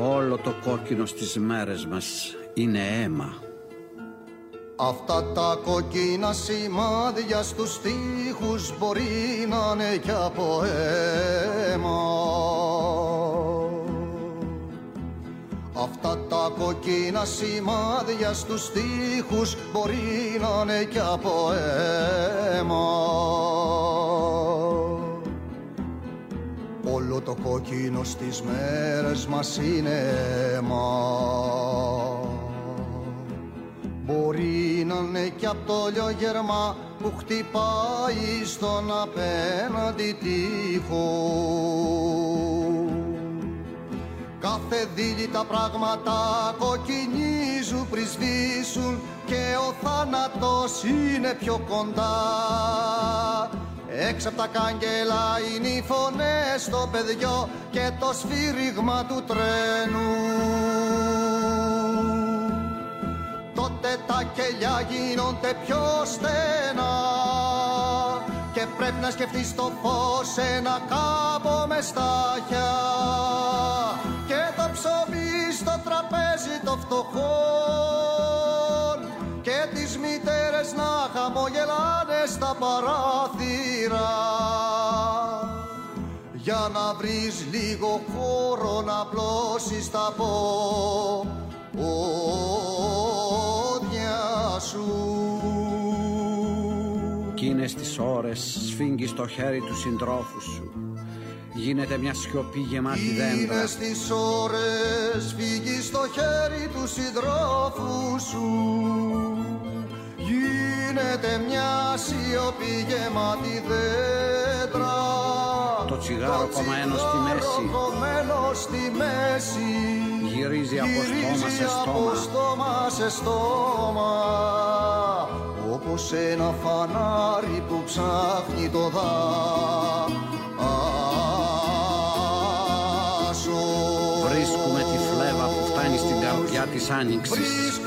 Speaker 12: Όλο το κόκκινο στις μέρες μας είναι αίμα.
Speaker 13: Αυτά τα κοκκίνα σημάδια στους τοίχους μπορεί να είναι κι από αίμα Αυτά τα κοκκίνα σημάδια στους τοίχους μπορεί να είναι κι από αίμα Όλο το κόκκινο στις μέρες μας είναι αίμα. Μπορεί να είναι κι απ' το λιογερμά που χτυπάει στον απέναντι τείχο Κάθε δίλη τα πράγματα κοκκινίζουν πριν σβήσουν και ο θάνατος είναι πιο κοντά Έξω από τα κάγκελα είναι οι φωνές στο παιδιό και το σφύριγμα του τρένου. Τότε τα κελιά γίνονται πιο στενά και πρέπει να σκεφτείς το φως ένα κάμπο μες στάχια και το ψωμί στο τραπέζι το φτωχό στα παράθυρα. Για να βρεις λίγο χώρο να πλώσεις τα πόδια σου.
Speaker 12: Κίνες τις ώρες σφίγγεις το χέρι του συντρόφου σου. Γίνεται μια σιωπή γεμάτη δέντρα.
Speaker 13: Γίνες τις ώρες φύγεις στο χέρι του συντρόφου σου Γίνεται μια σιωπή γεμάτη δέντρα.
Speaker 12: Το τσιγάρο κομμένο στη μέση.
Speaker 13: κομμένο στη μέση.
Speaker 12: Γυρίζει από στόμα σε
Speaker 13: από
Speaker 12: στόμα
Speaker 13: στόμα σε στόμα. Όπως ένα φανάρι που ψάχνει το δάσος.
Speaker 12: Βρίσκουμε τη φλέβα που φτάνει στην καρδιά της άνοιξης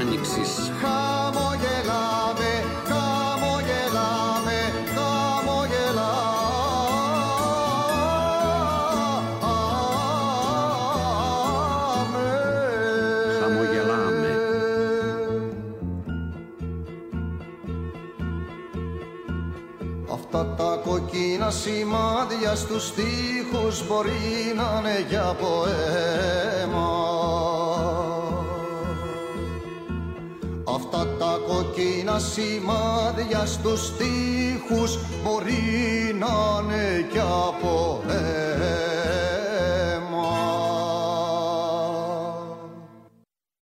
Speaker 13: άνοιξης Χαμογελάμε, χαμογελάμε, χαμογελάμε.
Speaker 12: Χαμογελάμε
Speaker 13: Αυτά τα κοκκίνα σημάδια στους τοίχους μπορεί να είναι για ποέμα τα κοκκίνα σημάδια στους τοίχους μπορεί να είναι κι από αίμα